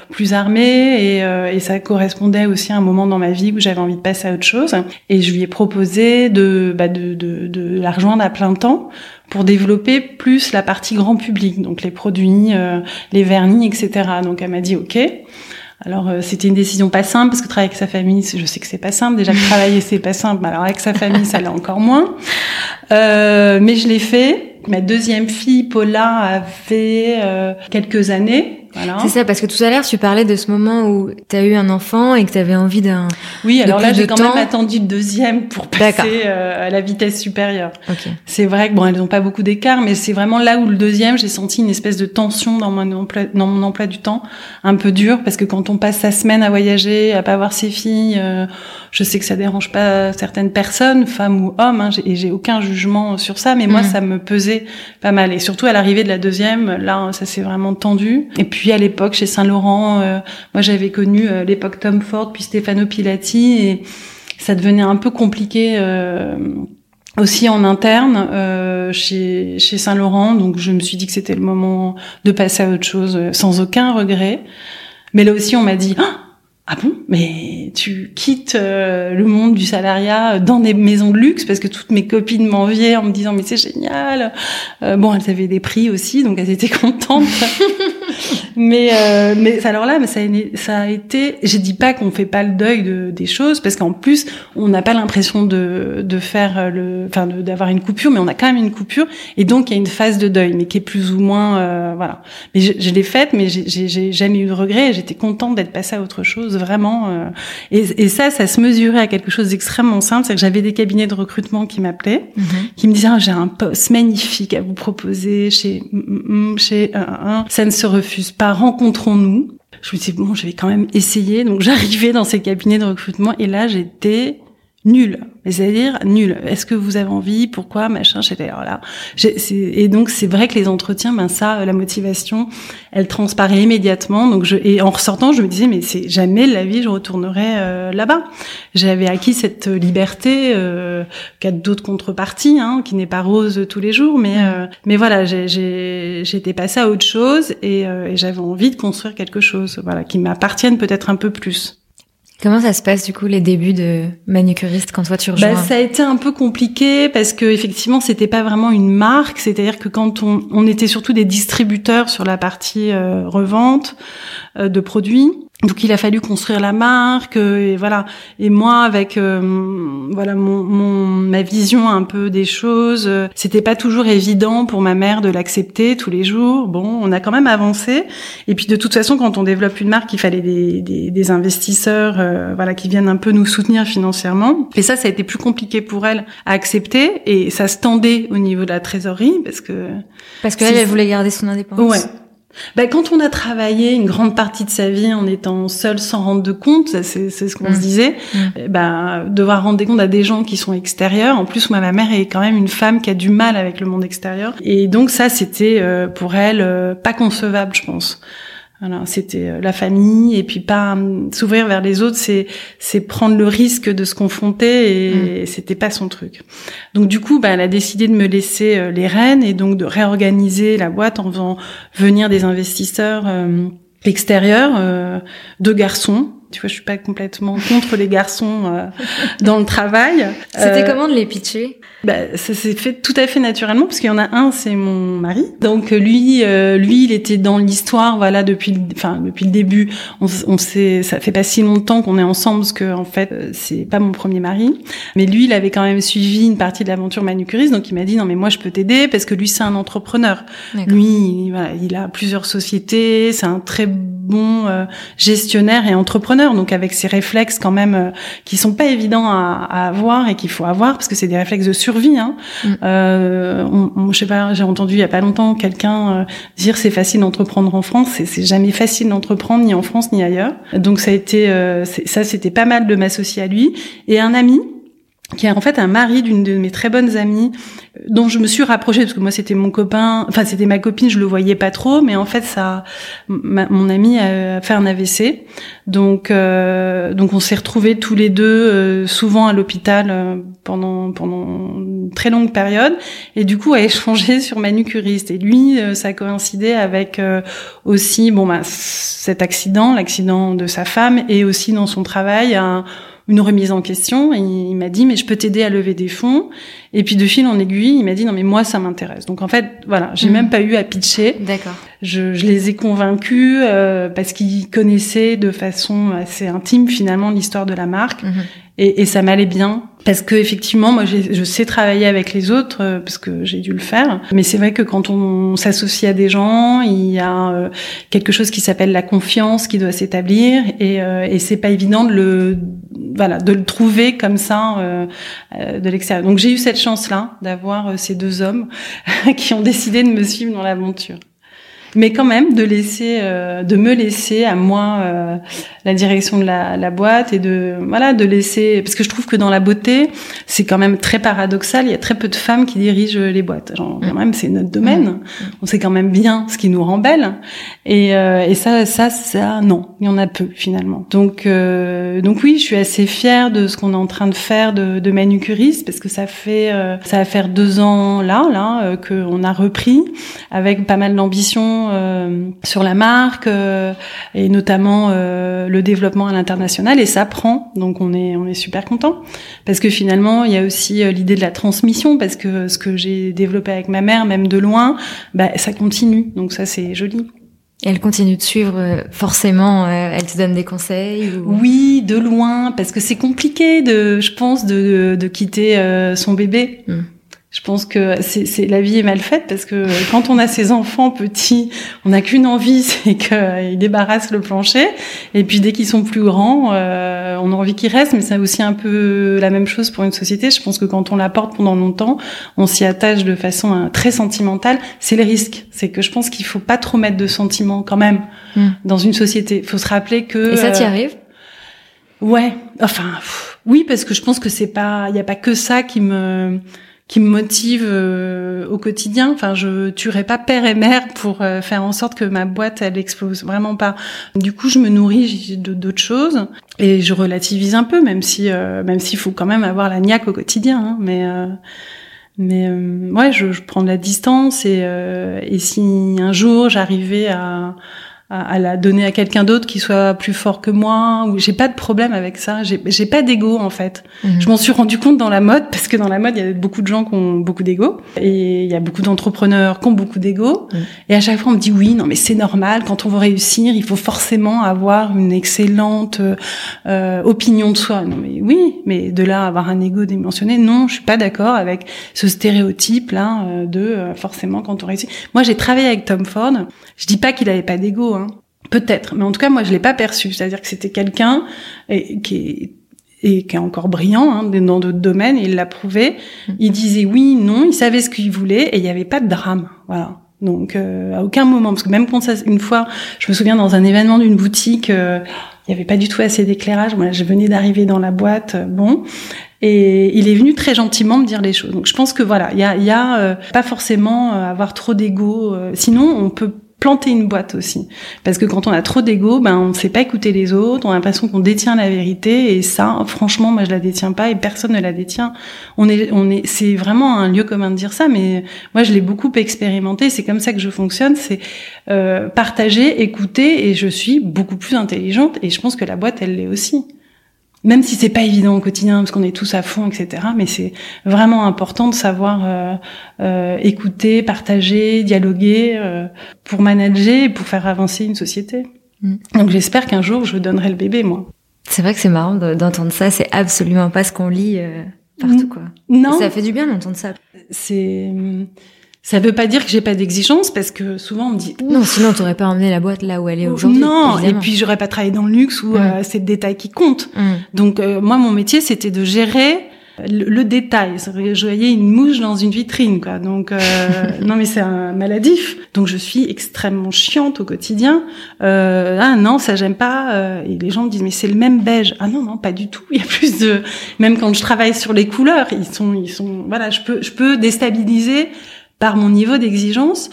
plus armée et, et ça correspondait aussi à un moment dans ma vie où j'avais envie de passer à autre chose. Et je lui ai proposé de bah, de, de, de la rejoindre à plein temps pour développer plus la partie grand public, donc les produits, euh, les vernis, etc. Donc elle m'a dit OK. Alors euh, c'était une décision pas simple parce que travailler avec sa famille, je sais que c'est pas simple. Déjà travailler c'est pas simple, alors avec sa famille ça l'est encore moins. Euh, mais je l'ai fait. Ma deuxième fille, Paula, avait euh, quelques années. Voilà. C'est ça, parce que tout à l'heure, tu parlais de ce moment où tu as eu un enfant et que tu avais envie d'un. Oui, alors là, j'ai quand même attendu le deuxième pour passer euh, à la vitesse supérieure. Okay. C'est vrai que bon, elles n'ont pas beaucoup d'écart, mais c'est vraiment là où le deuxième, j'ai senti une espèce de tension dans mon emploi, dans mon emploi du temps, un peu dur, parce que quand on passe sa semaine à voyager, à pas voir ses filles, euh, je sais que ça dérange pas certaines personnes, femmes ou hommes, hein, et j'ai aucun jugement sur ça, mais moi, mm. ça me pesait pas mal. Et surtout à l'arrivée de la deuxième, là, ça s'est vraiment tendu. Et puis puis à l'époque chez Saint Laurent, moi j'avais connu l'époque Tom Ford puis Stefano Pilati et ça devenait un peu compliqué aussi en interne euh, chez, chez Saint Laurent. Donc je me suis dit que c'était le moment de passer à autre chose sans aucun regret. Mais là aussi on m'a dit ah, ah bon? Mais tu quittes euh, le monde du salariat dans des maisons de luxe parce que toutes mes copines m'enviaient en me disant mais c'est génial. Euh, bon elles avaient des prix aussi donc elles étaient contentes. mais euh, mais alors là, mais ça, a, été. Je dis pas qu'on fait pas le deuil de, des choses parce qu'en plus, on n'a pas l'impression de de faire le, enfin d'avoir une coupure, mais on a quand même une coupure et donc il y a une phase de deuil, mais qui est plus ou moins euh, voilà. Mais je, je l'ai faite, mais j'ai jamais eu de regret. J'étais contente d'être passée à autre chose, vraiment. Euh, et, et, ça, ça se mesurait à quelque chose d'extrêmement simple, c'est que j'avais des cabinets de recrutement qui m'appelaient, mhm. qui me disaient ah, j'ai un poste magnifique à vous proposer chez chez un, ça ne se refuse pas rencontrons-nous. Je me dit, bon, je vais quand même essayer. Donc j'arrivais dans ces cabinets de recrutement et là j'étais nulle c'est-à-dire nul. Est-ce que vous avez envie? Pourquoi? Machin. J'étais là. Et donc c'est vrai que les entretiens, ben ça, la motivation, elle transparaît immédiatement. Donc je et en ressortant, je me disais mais c'est jamais la vie je retournerai euh, là-bas. J'avais acquis cette liberté, euh, qui a d'autres contreparties, hein, qui n'est pas rose tous les jours, mais mmh. euh, mais voilà, j'étais passée à autre chose et, euh, et j'avais envie de construire quelque chose, voilà, qui m'appartienne peut-être un peu plus. Comment ça se passe du coup les débuts de manucuriste quand toi tu bah, rejoins bah, Ça a été un peu compliqué parce que effectivement c'était pas vraiment une marque, c'est-à-dire que quand on, on, était surtout des distributeurs sur la partie euh, revente euh, de produits, donc il a fallu construire la marque euh, et voilà. Et moi avec euh, voilà mon, mon, ma vision un peu des choses euh, c'était pas toujours évident pour ma mère de l'accepter tous les jours. Bon on a quand même avancé. Et puis de toute façon quand on développe une marque il fallait des, des, des investisseurs voilà qui viennent un peu nous soutenir financièrement. Et ça ça a été plus compliqué pour elle à accepter. Et ça se tendait au niveau de la trésorerie parce que parce qu'elle elle voulait garder son indépendance. Ouais ben, quand on a travaillé une grande partie de sa vie en étant seul sans rendre de compte, c'est ce qu'on se mmh. disait, mmh. Eh ben, devoir rendre des comptes à des gens qui sont extérieurs. En plus, moi, ma mère est quand même une femme qui a du mal avec le monde extérieur. Et donc ça, c'était euh, pour elle euh, pas concevable, je pense. Voilà, c'était euh, la famille et puis pas hum, s'ouvrir vers les autres, c'est c'est prendre le risque de se confronter et, mm. c'était pas son truc. Donc du coup, bah, elle a décidé de me laisser euh, les rênes et donc de réorganiser la boîte en faisant venir des investisseurs euh, extérieurs, euh, deux garçons tu vois, je suis pas complètement contre les garçons euh, dans le travail. C'était euh, comment de les pitcher? bah, ça s'est fait tout à fait naturellement parce qu'il y en a un, c'est mon mari. Donc lui, euh, lui, il était dans l'histoire, voilà, depuis, enfin depuis le début. On, on sait, ça fait pas si longtemps qu'on est ensemble parce que en fait, c'est pas mon premier mari. Mais lui, il avait quand même suivi une partie de l'aventure manucuriste, donc il m'a dit non mais moi je peux t'aider parce que lui c'est un entrepreneur. Lui, voilà, il a plusieurs sociétés, c'est un très bon gestionnaire et entrepreneur donc avec ces réflexes quand même euh, qui sont pas évidents à, à avoir et qu'il faut avoir parce que c'est des réflexes de survie. Hein. Mm. Euh, on, je sais pas, j'ai entendu il y a pas longtemps quelqu'un euh, dire c'est facile d'entreprendre en France, c'est jamais facile d'entreprendre ni en France ni ailleurs. Donc ça a été, euh, ça c'était pas mal de m'associer à lui et un ami qui est en fait un mari d'une de mes très bonnes amies dont je me suis rapprochée parce que moi c'était mon copain enfin c'était ma copine je le voyais pas trop mais en fait ça mon ami a fait un AVC donc euh, donc on s'est retrouvés tous les deux euh, souvent à l'hôpital euh, pendant pendant une très longue période. Et du coup à échanger sur manucuriste. Et lui ça a coïncidé avec aussi bon bah cet accident l'accident de sa femme et aussi dans son travail un une remise en question. Et il m'a dit, mais je peux t'aider à lever des fonds. Et puis de fil en aiguille, il m'a dit, non, mais moi, ça m'intéresse. Donc en fait, voilà, j'ai mhm. même pas eu à pitcher. D'accord. Je, je, les ai convaincus euh, parce qu'ils connaissaient de façon assez intime finalement l'histoire de la marque. Mhm. Et, et ça m'allait bien parce que effectivement, moi, je sais travailler avec les autres euh, parce que j'ai dû le faire. Mais c'est vrai que quand on s'associe à des gens, il y a euh, quelque chose qui s'appelle la confiance qui doit s'établir et, euh, et c'est pas évident de le voilà de le trouver comme ça euh, de l'extérieur. Donc j'ai eu cette chance là d'avoir ces deux hommes qui ont décidé de me suivre dans l'aventure. Mais quand même de laisser, euh, de me laisser à moi euh, la direction de la, la, boîte et de voilà de laisser parce que je trouve que dans la beauté c'est quand même très paradoxal. Il y a très peu de femmes qui dirigent les boîtes. Genre, quand même c'est notre domaine. Mm. On sait quand même bien ce qui nous rend belle et, euh, et ça ça ça non il y en a peu finalement. Donc donc oui je suis assez fière de ce qu'on est en train de faire de, de manucuriste parce que ça fait ça va faire deux ans là là qu'on a repris avec pas mal d'ambition euh, sur la marque euh, et notamment euh, le développement à l'international et ça prend donc on est on est super content parce que finalement il y a aussi l'idée de la transmission parce que ce que j'ai développé avec ma mère même de loin bah, ça continue donc ça c'est joli elle continue de suivre forcément, elle te donne des conseils Oui, de loin, parce que c'est compliqué de, je pense, de, de, quitter son bébé. Hmm. Je pense que c'est la vie est mal faite parce que quand on a ses enfants petits, on n'a qu'une envie, c'est qu'ils débarrassent le plancher. Et puis dès qu'ils sont plus grands, euh, on a envie qu'ils restent. Mais c'est aussi un peu la même chose pour une société. Je pense que quand on la porte pendant longtemps, on s'y attache de façon euh, très sentimentale. C'est le risque. C'est que je pense qu'il faut pas trop mettre de sentiments quand même hmm. dans une société. Il faut se rappeler que. Et ça t'y euh, arrive? Ouais. Enfin, oui, parce que je pense que c'est pas, il y a pas que ça qui me qui me motive euh, au quotidien. Enfin, je tuerai pas père et mère pour euh, faire en sorte que ma boîte elle explose. Vraiment pas. Du coup, je me nourris d'autres choses et je relativise un peu, même si euh, même s'il faut quand même avoir la niaque au quotidien. Hein, mais mais ouais, je, je, prends de la distance et, et si un jour j'arrivais à à, la donner à quelqu'un d'autre qui soit plus fort que moi ou j'ai pas de problème avec ça. J'ai j'ai pas d'ego en fait. Mhm. je m'en suis rendu compte dans la mode parce que dans la mode il y a beaucoup de gens qui ont beaucoup d'ego. Et il y a beaucoup d'entrepreneurs qui ont beaucoup d'ego. Mhm. et à chaque fois on me dit oui non mais c'est normal. Quand on veut réussir il faut forcément avoir une excellente euh, opinion de soi. Non mais oui mais de là avoir un ego dimensionné non je suis pas d'accord avec ce stéréotype là euh, de euh, forcément quand on réussit. Moi j'ai travaillé avec Tom Ford. Je dis pas qu'il avait pas d'ego hein. Peut-être, mais en tout cas, moi, je l'ai pas perçu. C'est-à-dire que c'était quelqu'un qui est et qui est encore brillant hein, dans d'autres domaines, et il l'a prouvé. Il disait oui, non, il savait ce qu'il voulait, et il n'y avait pas de drame. Voilà. Donc euh, à aucun moment, parce que même quand ça, une fois, je me souviens dans un événement d'une boutique, euh, il n'y avait pas du tout assez d'éclairage. Moi, je venais d'arriver dans la boîte, euh, bon, et il est venu très gentiment me dire les choses. Donc je pense que voilà, il y a, y a pas forcément avoir trop d'ego. sinon, on peut planter une boîte aussi. Parce que quand on a trop d'ego, ben on ne sait pas écouter les autres, on a l'impression qu'on détient la vérité et ça, franchement, moi je la détiens pas et personne ne la détient. On est, on est, c'est vraiment un lieu commun de dire ça, mais moi je l'ai beaucoup expérimenté. C'est comme ça que je fonctionne, c'est euh, partager, écouter et je suis beaucoup plus intelligente et je pense que la boîte elle l'est aussi même si c'est pas évident au quotidien parce qu'on est tous à fond, etc. Mais c'est vraiment important de savoir euh, euh, écouter, partager, dialoguer euh, pour manager et pour faire avancer une société. Mm. Donc j'espère qu'un jour je donnerai le bébé moi. C'est vrai que c'est marrant d'entendre ça. C'est absolument pas ce qu'on lit partout quoi. Non. ça fait du bien d'entendre ça. C'est ça veut pas dire que j'ai pas d'exigence parce que souvent on me dit non sinon t'aurais pas emmené la boîte là où elle est aujourd'hui. Non et puis j'aurais pas travaillé dans le luxe où mm. euh, c'est le détail qui compte. Mm. Donc euh, moi mon métier c'était de gérer le, détail. Je voyais une mouche dans une vitrine quoi. Donc euh, non mais c'est un maladif. Donc je suis extrêmement chiante au quotidien. ah non ça j'aime pas. et les gens me disent mais c'est le même beige. Ah non non pas du tout. Il y a plus de même quand je travaille sur les couleurs ils sont ils sont voilà je peux je peux déstabiliser par mon niveau d'exigence.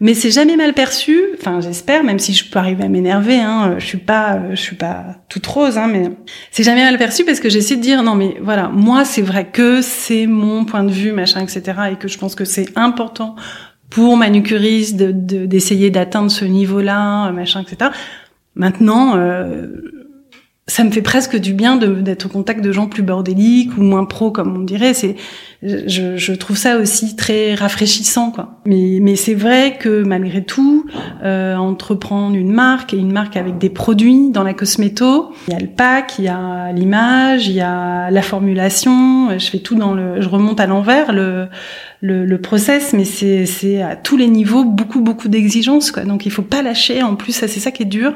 Mais c'est jamais mal perçu. Enfin, j'espère, même si je peux arriver à m'énerver. Hein, je suis pas, je suis pas toute rose, hein, mais c'est jamais mal perçu parce que j'essaie de dire non, mais voilà, moi c'est vrai que c'est mon point de vue, machin, etc. Et que je pense que c'est important pour manucuriste de d'essayer d'atteindre ce niveau-là, machin, etc. Maintenant, euh, ça me fait presque du bien d'être au contact de gens plus bordéliques ou moins pro comme on dirait. C'est je, je, trouve ça aussi très rafraîchissant quoi. Mais mais c'est vrai que malgré tout euh, entreprendre une marque et une marque avec des produits dans la cosméto il y a le pack il y a l'image il y a la formulation je fais tout dans le je remonte à l'envers le le, le process, mais c'est, à tous les niveaux beaucoup beaucoup d'exigences. Donc il faut pas lâcher. En plus, ça c'est ça qui est dur.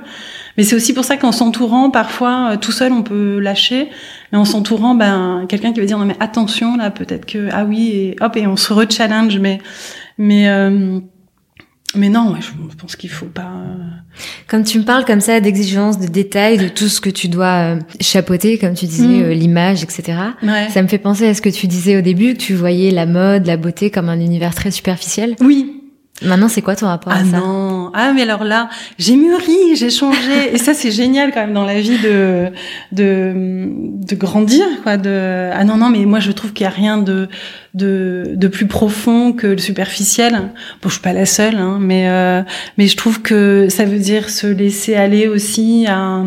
Mais c'est aussi pour ça qu'en s'entourant, parfois, euh, tout seul, on peut lâcher. Mais en s'entourant, ben, quelqu'un qui va dire non mais attention là, peut-être que ah oui et hop et on se re-challenge. Mais mais euh, mais non, je pense qu'il faut pas. Comme tu me parles comme ça d'exigence, de détails, de tout ce que tu dois euh, chapeauter, comme tu disais, mm. euh, l'image, etc. Ça me fait penser à ce que tu disais au début, que tu voyais la mode, la beauté comme un univers très superficiel. Oui, Maintenant, c'est quoi ton rapport ah à ça? non. Ah mais alors là, j'ai mûri, j'ai changé, et ça c'est génial quand même dans la vie de de de grandir quoi. De ah non non mais moi je trouve qu'il y a rien de de de plus profond que le superficiel. Bon, je suis pas la seule, hein, mais euh, mais je trouve que ça veut dire se laisser aller aussi à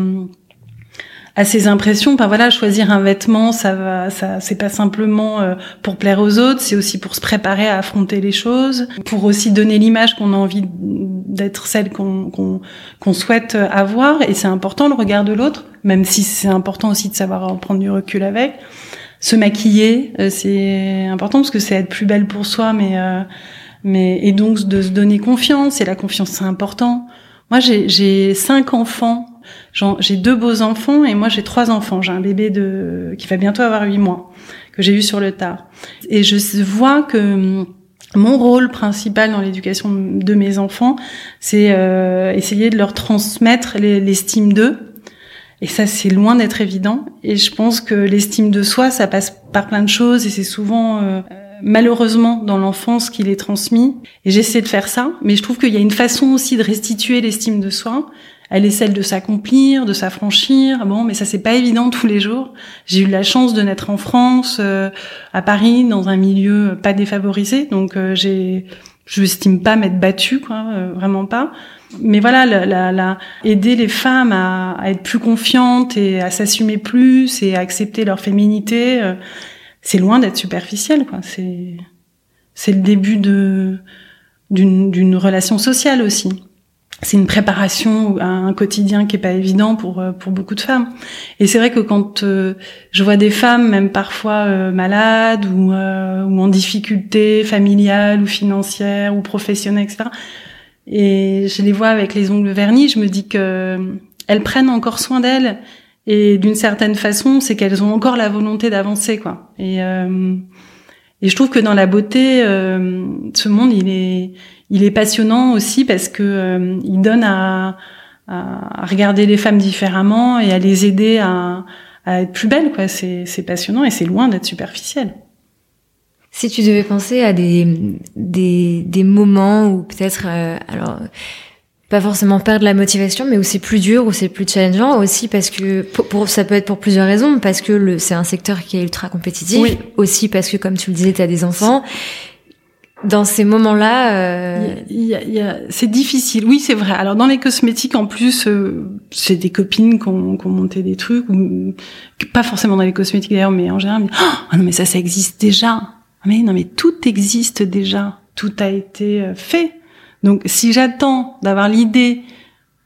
à ses impressions. Enfin voilà, choisir un vêtement, ça va, ça c'est pas simplement euh, pour plaire aux autres, c'est aussi pour se préparer à affronter les choses, pour aussi donner l'image qu'on a envie d'être celle qu'on qu'on souhaite avoir. Et c'est important le regard de l'autre, même si c'est important aussi de savoir prendre du recul avec. Se maquiller, euh, c'est important parce que c'est être plus belle pour soi, mais euh, mais et donc de se donner confiance. Et la confiance, c'est important. Moi, j'ai cinq enfants j'ai deux beaux enfants et moi j'ai trois enfants. J'ai un bébé de qui va bientôt avoir huit mois que j'ai eu sur le tard. Et je vois que hum, mon rôle principal dans l'éducation de mes enfants, c'est euh, essayer de leur transmettre l'estime d'eux. Et ça, c'est loin d'être évident. Et je pense que l'estime de soi, ça passe par plein de choses et c'est souvent euh, malheureusement dans l'enfance qu'il est transmis. Et j'essaie de faire ça, mais je trouve qu'il y a une façon aussi de restituer l'estime de soi elle est celle de s'accomplir, de s'affranchir. Bon, mais ça c'est pas évident tous les jours. J'ai eu la chance de naître en France, euh, à Paris, dans un milieu pas défavorisé, donc euh, j'ai, je estime pas m'être battue, quoi, euh, vraiment pas. Mais voilà, la, la, aider les femmes à, à, être plus confiantes et à s'assumer plus et à accepter leur féminité, c'est loin d'être superficiel, quoi. C'est c'est le début de d'une relation sociale aussi c'est une préparation à un quotidien qui est pas évident pour euh, pour beaucoup de femmes. Et c'est vrai que quand euh, je vois des femmes, même parfois euh, malades ou, ou en difficulté familiale ou financière ou professionnelle, etc. Et je les vois avec les ongles vernis, je me dis que elles prennent encore soin d'elles et d'une certaine façon, c'est qu'elles ont encore la volonté d'avancer, quoi. Et et je trouve que dans la beauté, ce monde, il est il est passionnant aussi parce que euh, il donne à, à, regarder les femmes différemment et à les aider à, à être plus belles. Quoi. C'est, c'est passionnant et c'est loin d'être superficiel. Si tu devais penser à des, des, des moments où peut-être, euh, alors pas forcément perdre la motivation, mais où c'est plus dur, où c'est plus challengeant aussi parce que pour, ça peut être pour plusieurs raisons, parce que le, c'est un secteur qui est ultra compétitif, oui. aussi parce que comme tu le disais, tu as des enfants, dans ces moments-là, euh... c'est difficile. Oui, c'est vrai. Alors dans les cosmétiques, en plus, euh, c'est des copines qui ont, qui ont, monté des trucs, ou pas forcément dans les cosmétiques d'ailleurs, mais en général. oh non, mais ça, ça existe déjà. Mais non, mais tout existe déjà. Tout a été euh, fait. Donc si j'attends d'avoir l'idée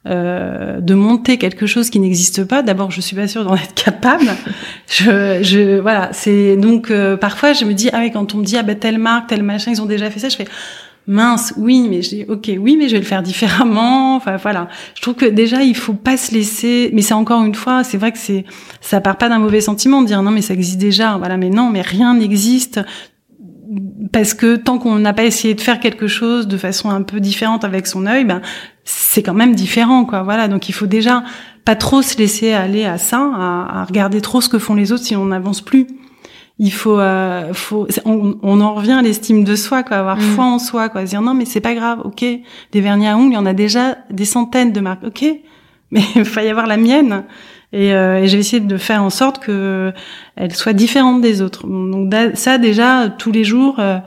euh, de monter quelque chose qui n'existe pas, d'abord je suis pas sûre d'en être capable. je, je voilà, c'est donc euh, parfois je me dis ah oui quand on me dit ah ben telle marque, tel machin, ils ont déjà fait ça, je fais mince, oui, mais dis ok, oui, mais je vais le faire différemment. Enfin voilà, je trouve que déjà il faut pas se laisser. Mais c'est encore une fois, c'est vrai que c'est ça part pas d'un mauvais sentiment de dire non mais ça existe déjà. Voilà, mais non, mais rien n'existe parce que tant qu'on n'a pas essayé de faire quelque chose de façon un peu différente avec son œil, ben c'est quand même différent, quoi. Voilà, donc il faut déjà pas trop se laisser aller à ça, à, regarder trop ce que font les autres si on n'avance plus. Il faut, euh, faut, on, on, en revient à l'estime de soi, quoi, avoir mm. foi en soi, quoi, dire non mais c'est pas grave, ok, des vernis à ongles, il y en a déjà des centaines de marques, ok, mais il va y avoir la mienne. Et, euh, et j'ai essayé de faire en sorte que elle soit différente des autres. Donc ça déjà tous les jours. Euh,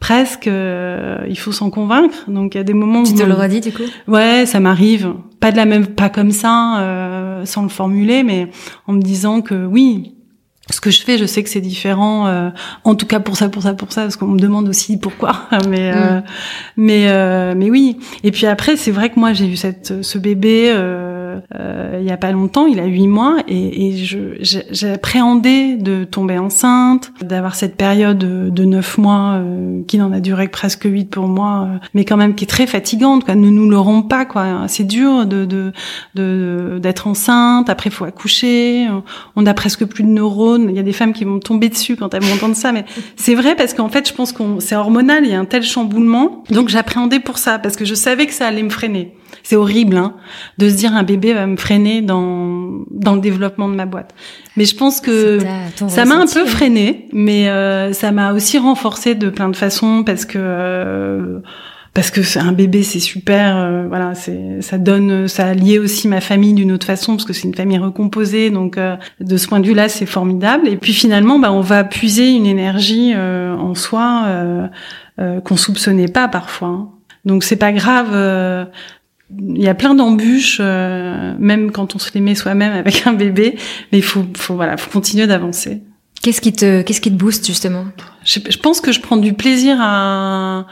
presque, euh, il faut s'en convaincre. Donc il y a des moments. Tu te le redis du coup? Ouais, ça m'arrive. Pas de la même, pas comme ça, euh, sans le formuler, mais en me disant que oui, ce que je fais, je sais que c'est différent. Euh, en tout cas pour ça, pour ça, pour ça, parce qu'on me demande aussi pourquoi. mais euh, mm. mais mais oui. Et puis après, c'est vrai que moi j'ai eu cette ce bébé il y a pas longtemps, il a huit mois, et, et je j'appréhendais de tomber enceinte, d'avoir cette période de neuf mois qui n'en a duré que presque huit pour moi, mais quand même qui est très fatigante. Quoi. Ne nous l'aurons pas, quoi. C'est dur de de d'être enceinte. Après, faut accoucher. On a presque plus de neurones. Il y a des femmes qui vont tomber dessus quand elles vont entendre ça, mais c'est vrai parce qu'en fait, je pense qu'on c'est hormonal. Il y a un tel chamboulement, donc j'appréhendais pour ça parce que je savais que ça allait me freiner. C'est horrible hein, de se dire un bébé va me freiner dans dans le développement de ma boîte. Mais je pense que ça m'a un peu freiné, mais euh, ça m'a aussi renforcé de plein de façons parce que euh, parce que un bébé, c'est super. Euh, voilà, c'est ça donne, ça a lié aussi ma famille d'une autre façon parce que c'est une famille recomposée. Donc de ce point de vue-là, c'est formidable. Et puis finalement, bah, on va puiser une énergie en soi qu'on soupçonnait pas parfois. Hein. Donc c'est pas grave il y a plein d'embûches, euh, même quand on se les met soi-même avec un bébé, mais il faut, faut voilà, faut continuer d'avancer. Qu'est-ce qui te, qu'est-ce qui te booste justement? Je, je, pense que je prends du plaisir à,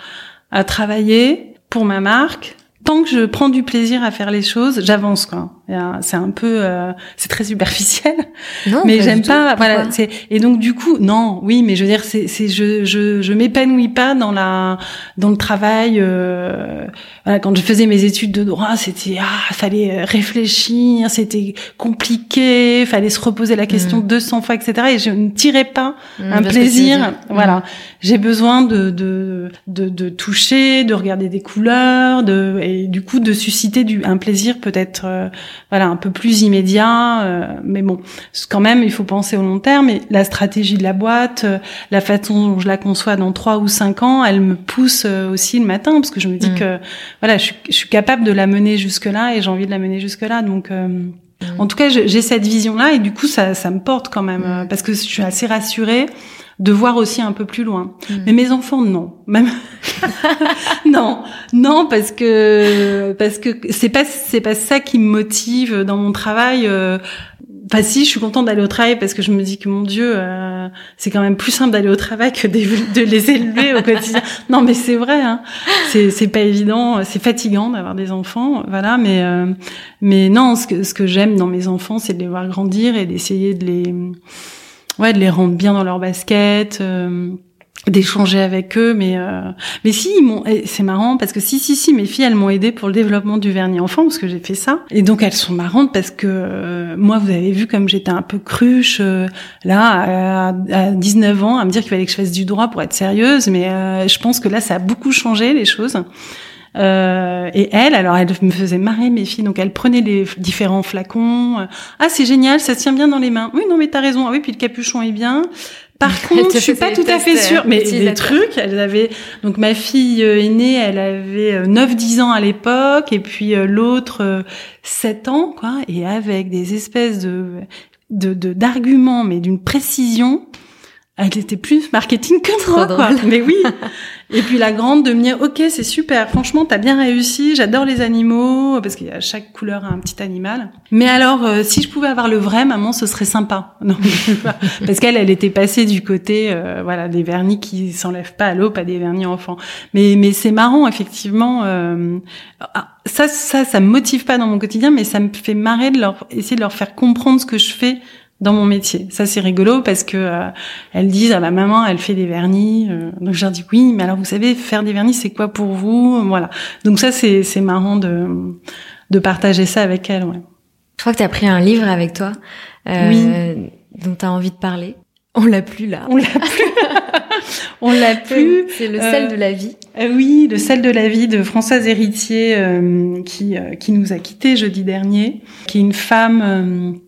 à travailler pour ma marque, tant que je prends du plaisir à faire les choses, j'avance quoi. C'est un peu, euh, c'est très superficiel, non, mais j'aime pas. Voilà. C'est et donc du coup, non, oui, mais je veux dire, c'est, c'est je, je, je m'épanouis pas dans la, dans le travail. Euh, voilà, quand je faisais mes études de droit, c'était ah, fallait réfléchir, c'était compliqué, fallait se reposer la question 200 mm. fois, etc. Et je ne tirais pas mm, un plaisir. Voilà, mm. j'ai besoin de, de, de, de toucher, de regarder des couleurs, de et du coup de susciter du un plaisir peut-être euh, voilà un peu plus immédiat euh, mais bon quand même il faut penser au long terme et la stratégie de la boîte euh, la façon dont je la conçois dans trois ou cinq ans elle me pousse aussi le matin parce que je me dis mm. que voilà je suis, je suis, capable de la mener jusque là et j'ai envie de la mener jusque là donc mm. en tout cas j'ai cette vision là et du coup ça ça me porte quand même mm. parce que je suis assez rassurée de voir aussi un peu plus loin. Hmm. Mais mes enfants, non. Même non, non, parce que parce que c'est pas c'est pas ça qui me motive dans mon travail. Euh, enfin si, je suis contente d'aller au travail parce que je me dis que mon Dieu, euh, c'est quand même plus simple d'aller au travail que de les élever au quotidien. Non, mais c'est vrai, hein. c'est c'est pas évident, c'est fatigant d'avoir des enfants, voilà. Mais euh, mais non, ce que ce que j'aime dans mes enfants, c'est de les voir grandir et d'essayer de les ouais, de les rendre bien dans leur basket, euh, d'échanger avec eux. Mais euh, mais si, ils m'ont, c'est marrant parce que si si si, mes filles, elles m'ont aidé pour le développement du vernis enfant parce que j'ai fait ça. Et donc elles sont marrantes parce que euh, moi, vous avez vu comme j'étais un peu cruche là à, 19 ans à me dire qu'il fallait que je fasse du droit pour être sérieuse. Mais je pense que là, ça a beaucoup changé les choses. Euh, et elle, alors elle me faisait marrer mes filles, donc elle prenait les différents flacons. Ah c'est génial, ça tient bien dans les mains. Oui non mais t'as raison. Ah oui puis le capuchon est bien. Par contre, je suis pas tout à fait sûre, mais des trucs, elle avait donc ma fille euh, aînée, elle avait 9-10 euh, ans à l'époque et puis l'autre 7 ans quoi et avec des espèces de de d'arguments mais d'une précision elle était plus marketing que moi, quoi. Mais oui. Et puis la grande de me dire, ok, c'est super. Franchement, t'as bien réussi. J'adore les animaux parce qu'il y a chaque couleur a un petit animal. Mais alors, euh, si je pouvais avoir le vrai, maman, ce serait sympa. Non, parce qu'elle, elle était passée du côté, euh, voilà, des vernis qui s'enlèvent pas à l'eau, pas des vernis enfants. Mais mais c'est marrant, effectivement. Euh, ah, ça, ça, ça me motive pas dans mon quotidien, mais ça me fait marrer de leur essayer de leur faire comprendre ce que je fais dans mon métier. Ça c'est rigolo parce que euh, elles disent ah bah maman elle fait des vernis. Euh. donc je leur dis oui mais alors vous savez faire des vernis c'est quoi pour vous? Voilà. Donc ça c'est c'est marrant de de partager ça avec elles. Ouais. Je crois que tu as pris un livre avec toi euh, oui. dont tu as envie de parler. On l'a plus là. On l'a plus. On l'a plus. C'est le sel de la vie. oui, le sel de la vie de Françoise Héritier qui qui nous a quittés jeudi dernier, qui est une femme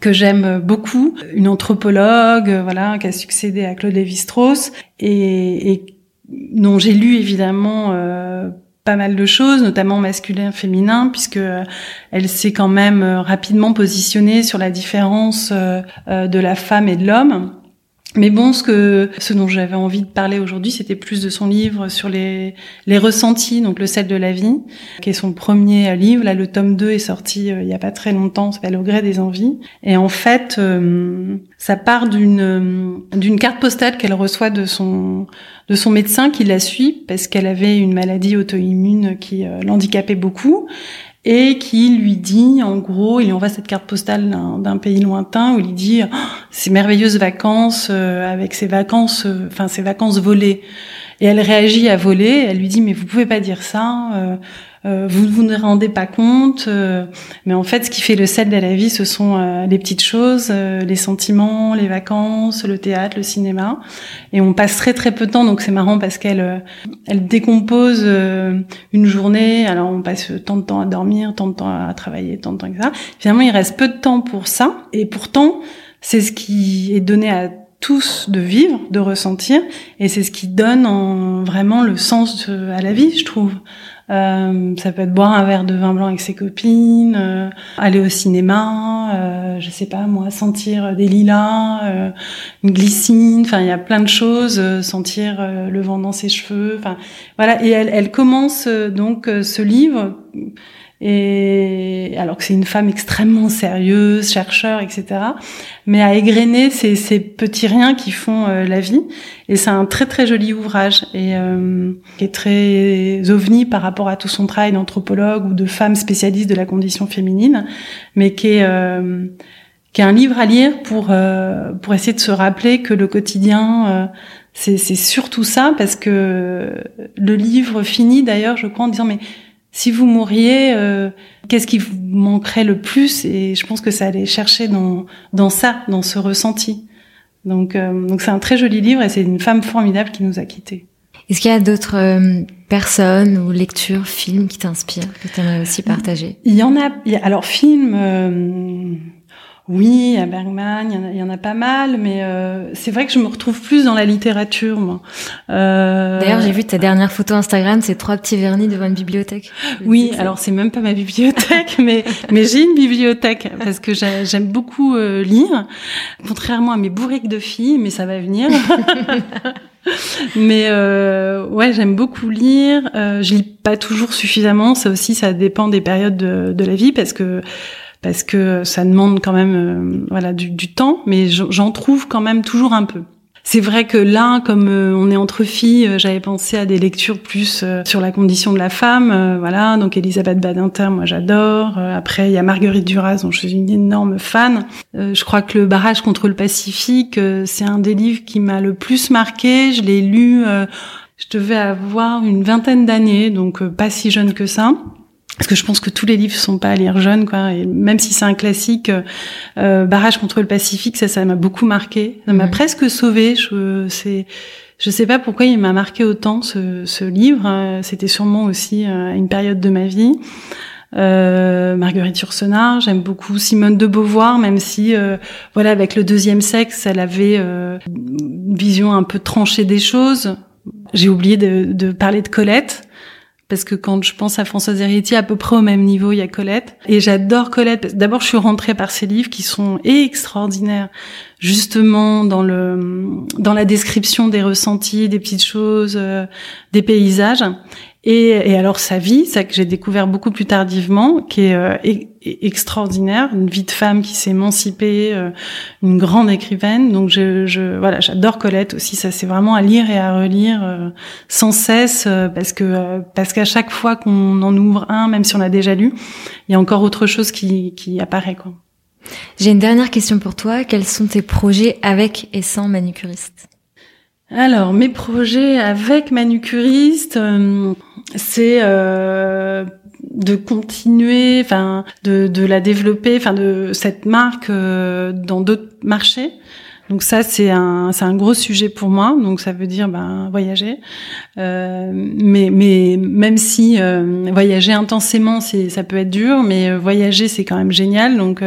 que j'aime beaucoup, une anthropologue, voilà, qui a succédé à Claude Lévi-Strauss et, et dont j'ai lu évidemment euh, pas mal de choses, notamment masculin, féminin, puisque euh, elle s'est quand même euh, rapidement positionnée sur la différence de la femme et de l'homme. Mais bon, ce que ce dont j'avais envie de parler aujourd'hui, c'était plus de son livre sur les les ressentis, donc le sel de la vie, qui est son premier livre. Là, le tome 2 est sorti euh, il y a pas très longtemps, s'appelle Au gré des envies. Et en fait, euh, ça part d'une euh, d'une carte postale qu'elle reçoit de son de son médecin qui la suit parce qu'elle avait une maladie auto-immune qui l'handicapait beaucoup et qui lui dit, en gros, il lui envoie cette carte postale d'un pays lointain où il dit oh, ces merveilleuses vacances avec ses vacances, enfin ses vacances volées. Et elle réagit à voler. Elle lui dit mais vous pouvez pas dire ça. Euh, vous ne vous ne rendez pas compte, euh, mais en fait, ce qui fait le sel de la vie, ce sont euh, les petites choses, les sentiments, les vacances, le théâtre, le cinéma. Et on passe très très peu de temps, donc c'est marrant parce qu'elle elle décompose une journée. Alors on passe tant de temps à dormir, tant de temps à travailler, tant de temps que ça. Finalement, il reste peu de temps pour ça, et pourtant, c'est ce qui est donné à tous de vivre, de ressentir, et c'est ce qui donne en, vraiment le sens à la vie, je trouve. Euh, ça peut être boire un verre de vin blanc avec ses copines, euh, aller au cinéma, euh, je sais pas moi, sentir des lilas, euh, une glycine. Enfin, il y a plein de choses. sentir le vent dans ses cheveux. Enfin, voilà. Et elle, elle commence donc ce livre et alors que c'est une femme extrêmement sérieuse, chercheur, etc. Mais à égrener ces, ces petits riens qui font euh, la vie. Et c'est un très très joli ouvrage et euh, qui est très ovni par rapport à tout son travail d'anthropologue ou de femme spécialiste de la condition féminine, mais qui est euh, qui est un livre à lire pour pour essayer de se rappeler que le quotidien c'est surtout ça parce que le livre finit d'ailleurs, je crois, en disant mais si vous mouriez, euh, qu'est-ce qui vous manquerait le plus? Et je pense que ça allait chercher dans, dans ça, dans ce ressenti. Donc, euh, donc c'est un très joli livre et c'est une femme formidable qui nous a quittés. Est-ce qu'il y a d'autres euh, personnes ou lectures, films qui t'inspirent, que tu aimerais aussi partager? Il y en a. alors, films oui, à Bergman, il y, en a, pas mal, mais euh, c'est vrai que je me retrouve plus dans la littérature, moi. Euh... D'ailleurs, j'ai vu ta dernière photo Instagram, c'est trois petits vernis devant une bibliothèque. Oui, alors c'est même pas ma bibliothèque, mais mais j'ai une bibliothèque parce que j'aime beaucoup euh, lire, contrairement à mes bourriques de filles, mais ça va venir. mais euh, ouais, j'aime beaucoup lire. Euh, je lis pas toujours suffisamment, ça aussi, ça dépend des périodes de, de la vie, parce que parce que ça demande quand même euh, voilà du, du, temps, mais j'en trouve quand même toujours un peu. C'est vrai que là, comme euh, on est entre filles, euh, j'avais pensé à des lectures plus sur la condition de la femme, voilà. Donc Elisabeth Badinter, moi j'adore. après, il y a Marguerite Duras, dont je suis une énorme fan. je crois que le barrage contre le Pacifique, c'est un des livres qui m'a le plus marqué. Je l'ai lu. je devais avoir une vingtaine d'années, donc pas si jeune que ça parce que je pense que tous les livres sont pas à lire jeunes, quoi. Et même si c'est un classique, euh, Barrage contre le Pacifique, ça, ça m'a beaucoup marqué. Ça m'a presque sauvé. Je, c'est, je sais pas pourquoi il m'a marqué autant ce, ce livre. Euh, c'était sûrement aussi euh, une période de ma vie. Euh, Marguerite Yourcenar, j'aime beaucoup Simone de Beauvoir, même si, euh, voilà, avec le deuxième sexe, elle avait une vision un peu tranchée des choses. J'ai oublié de, de parler de Colette parce que quand je pense à Françoise Héritier, à peu près au même niveau, il y a Colette. Et j'adore Colette. D'abord, je suis rentrée par ses livres qui sont extraordinaires, justement dans le dans la description des ressentis, des petites choses, euh, des paysages. Et, et, alors sa vie, ça que j'ai découvert beaucoup plus tardivement, qui est euh, extraordinaire, une vie de femme qui s'est émancipée, euh, une grande écrivaine. Donc je, je voilà, j'adore Colette aussi. Ça c'est vraiment à lire et à relire euh, sans cesse parce que parce qu'à chaque fois qu'on en ouvre un, même si on l'a déjà lu, il y a encore autre chose qui, qui apparaît quoi. J'ai une dernière question pour toi. Quels sont tes projets avec et sans manucuriste alors, mes projets avec manucuriste, euh, c'est euh, de continuer, enfin, de, de, la développer, enfin, de cette marque euh, dans d'autres marchés. Donc ça, c'est un, c'est un gros sujet pour moi. Donc ça veut dire ben, voyager. mais, mais même si voyager intensément, c'est, ça peut être dur, mais voyager, c'est quand même génial. Donc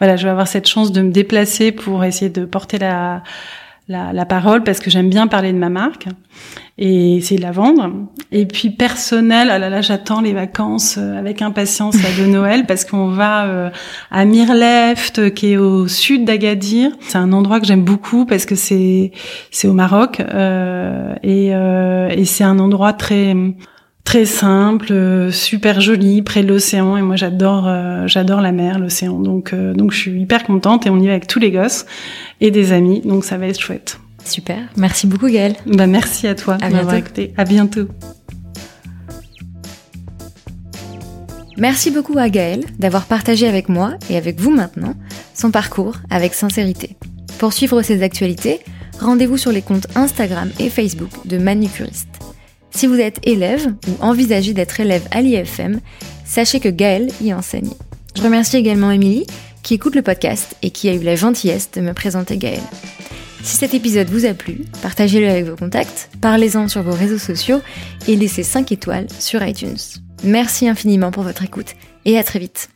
voilà, je vais avoir cette chance de me déplacer pour essayer de porter la la, la, parole parce que j'aime bien parler de ma marque et essayer de la vendre. Et puis personnel, ah là là, j'attends les vacances euh, avec impatience de Noël parce qu'on va euh, à Mirleft qui est au sud d'Agadir. C'est un endroit que j'aime beaucoup parce que c'est c'est au Maroc euh, et, euh, et c'est un endroit très très simple, super joli, près de l'océan. Et moi, j'adore, j'adore la mer, l'océan. Donc, donc, je suis hyper contente et on y va avec tous les gosses et des amis. Donc ça va être chouette. Super. Merci beaucoup Gaëlle. Bah, merci à toi. À bientôt. À bientôt. Merci beaucoup à Gaëlle d'avoir partagé avec moi et avec vous maintenant son parcours avec sincérité. Pour suivre ses actualités, rendez-vous sur les comptes Instagram et Facebook de Manucuriste. Si vous êtes élève ou envisagez d'être élève à l'IFM, sachez que Gaëlle y enseigne. Je remercie également Émilie qui écoute le podcast et qui a eu la gentillesse de me présenter Gaëlle. Si cet épisode vous a plu, partagez-le avec vos contacts, parlez-en sur vos réseaux sociaux et laissez 5 étoiles sur iTunes. Merci infiniment pour votre écoute et à très vite.